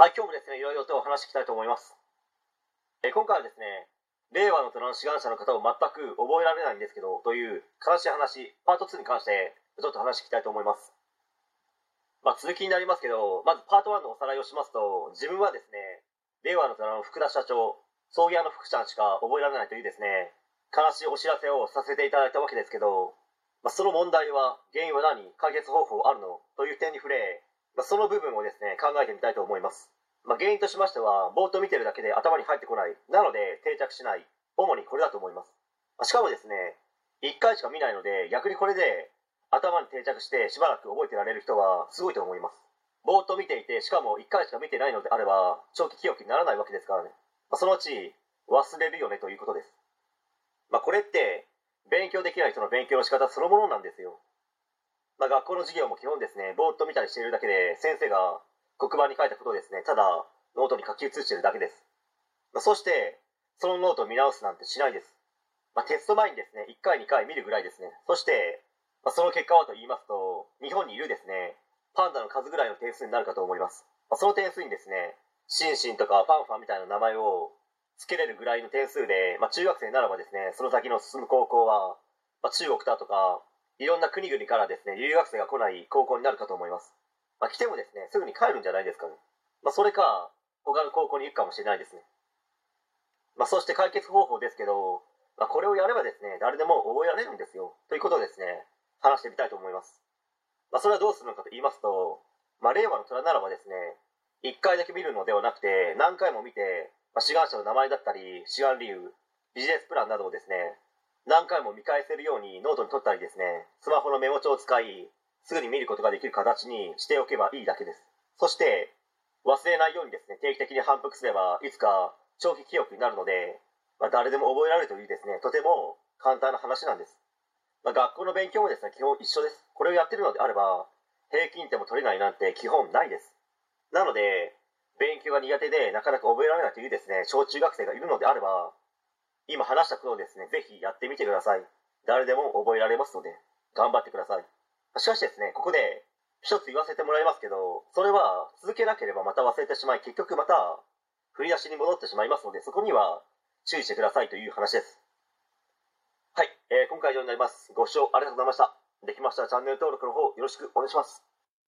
はい、今日もですね、いろいろとお話ししたいと思います。え今回はですね、令和の虎の志願者の方を全く覚えられないんですけど、という悲しい話、パート2に関して、ちょっと話聞きたいと思います。まあ、続きになりますけど、まずパート1のおさらいをしますと、自分はですね、令和の虎の福田社長、葬儀屋の福ちゃんしか覚えられないというですね、悲しいお知らせをさせていただいたわけですけど、まあ、その問題は、原因は何？解決方法あるの？という点に触れ、まあ、その部分をですね、考えてみたいと思います。まあ、原因としましては、ぼーっと見てるだけで頭に入ってこない。なので、定着しない。主にこれだと思います。まあしかもですね、1回しか見ないので、逆にこれで頭に定着してしばらく覚えてられる人はすごいと思います。ぼーっと見ていて、しかも1回しか見てないのであれば、長期記憶にならないわけですからね。まあ、そのうち忘れるよねということです。まあ、これって、勉強できない人の勉強の仕方そのものなんですよ。まあ、学校の授業も基本ですね、ぼーっと見たりしているだけで、先生が黒板に書いたことをですね、ただノートに書き写してるだけです。まあ、そして、そのノートを見直すなんてしないです。まあ、テスト前にですね、1回2回見るぐらいですね。そして、まあ、その結果はと言いますと、日本にいるですね、パンダの数ぐらいの点数になるかと思います。まあ、その点数にですね、シンシンとかファンファンみたいな名前を付けれるぐらいの点数で、まあ、中学生ならばですね、その先の進む高校は、まあ、中国だとか、いろんな国々からですね、留学生が来ない高校になるかと思います。まあ、来てもですね、すぐに帰るんじゃないですかね。まあ、それか、他の高校に行くかもしれないですね。まあ、そして解決方法ですけど、まあ、これをやればですね、誰でも覚えられるんですよ。ということをですね、話してみたいと思います。まあ、それはどうするのかと言いますと、まあ、令和の虎ならばですね、一回だけ見るのではなくて、何回も見て、まあ、志願者の名前だったり、志願理由、ビジネスプランなどをですね、何回も見返せるようにノートに取ったりですね、スマホのメモ帳を使い、すぐに見ることができる形にしておけばいいだけです。そして、忘れないようにですね、定期的に反復すれば、いつか長期記憶になるので、まあ、誰でも覚えられるというですね、とても簡単な話なんです。まあ、学校の勉強もですね、基本一緒です。これをやってるのであれば、平均点も取れないなんて基本ないです。なので、勉強が苦手でなかなか覚えられないというですね、小中学生がいるのであれば、今話したことをですね、ぜひやってみてください。誰でも覚えられますので、頑張ってください。しかしですね、ここで一つ言わせてもらいますけど、それは続けなければまた忘れてしまい、結局また振り出しに戻ってしまいますので、そこには注意してくださいという話です。はい、えー今回以上になります。ご視聴ありがとうございました。できましたらチャンネル登録の方よろしくお願いします。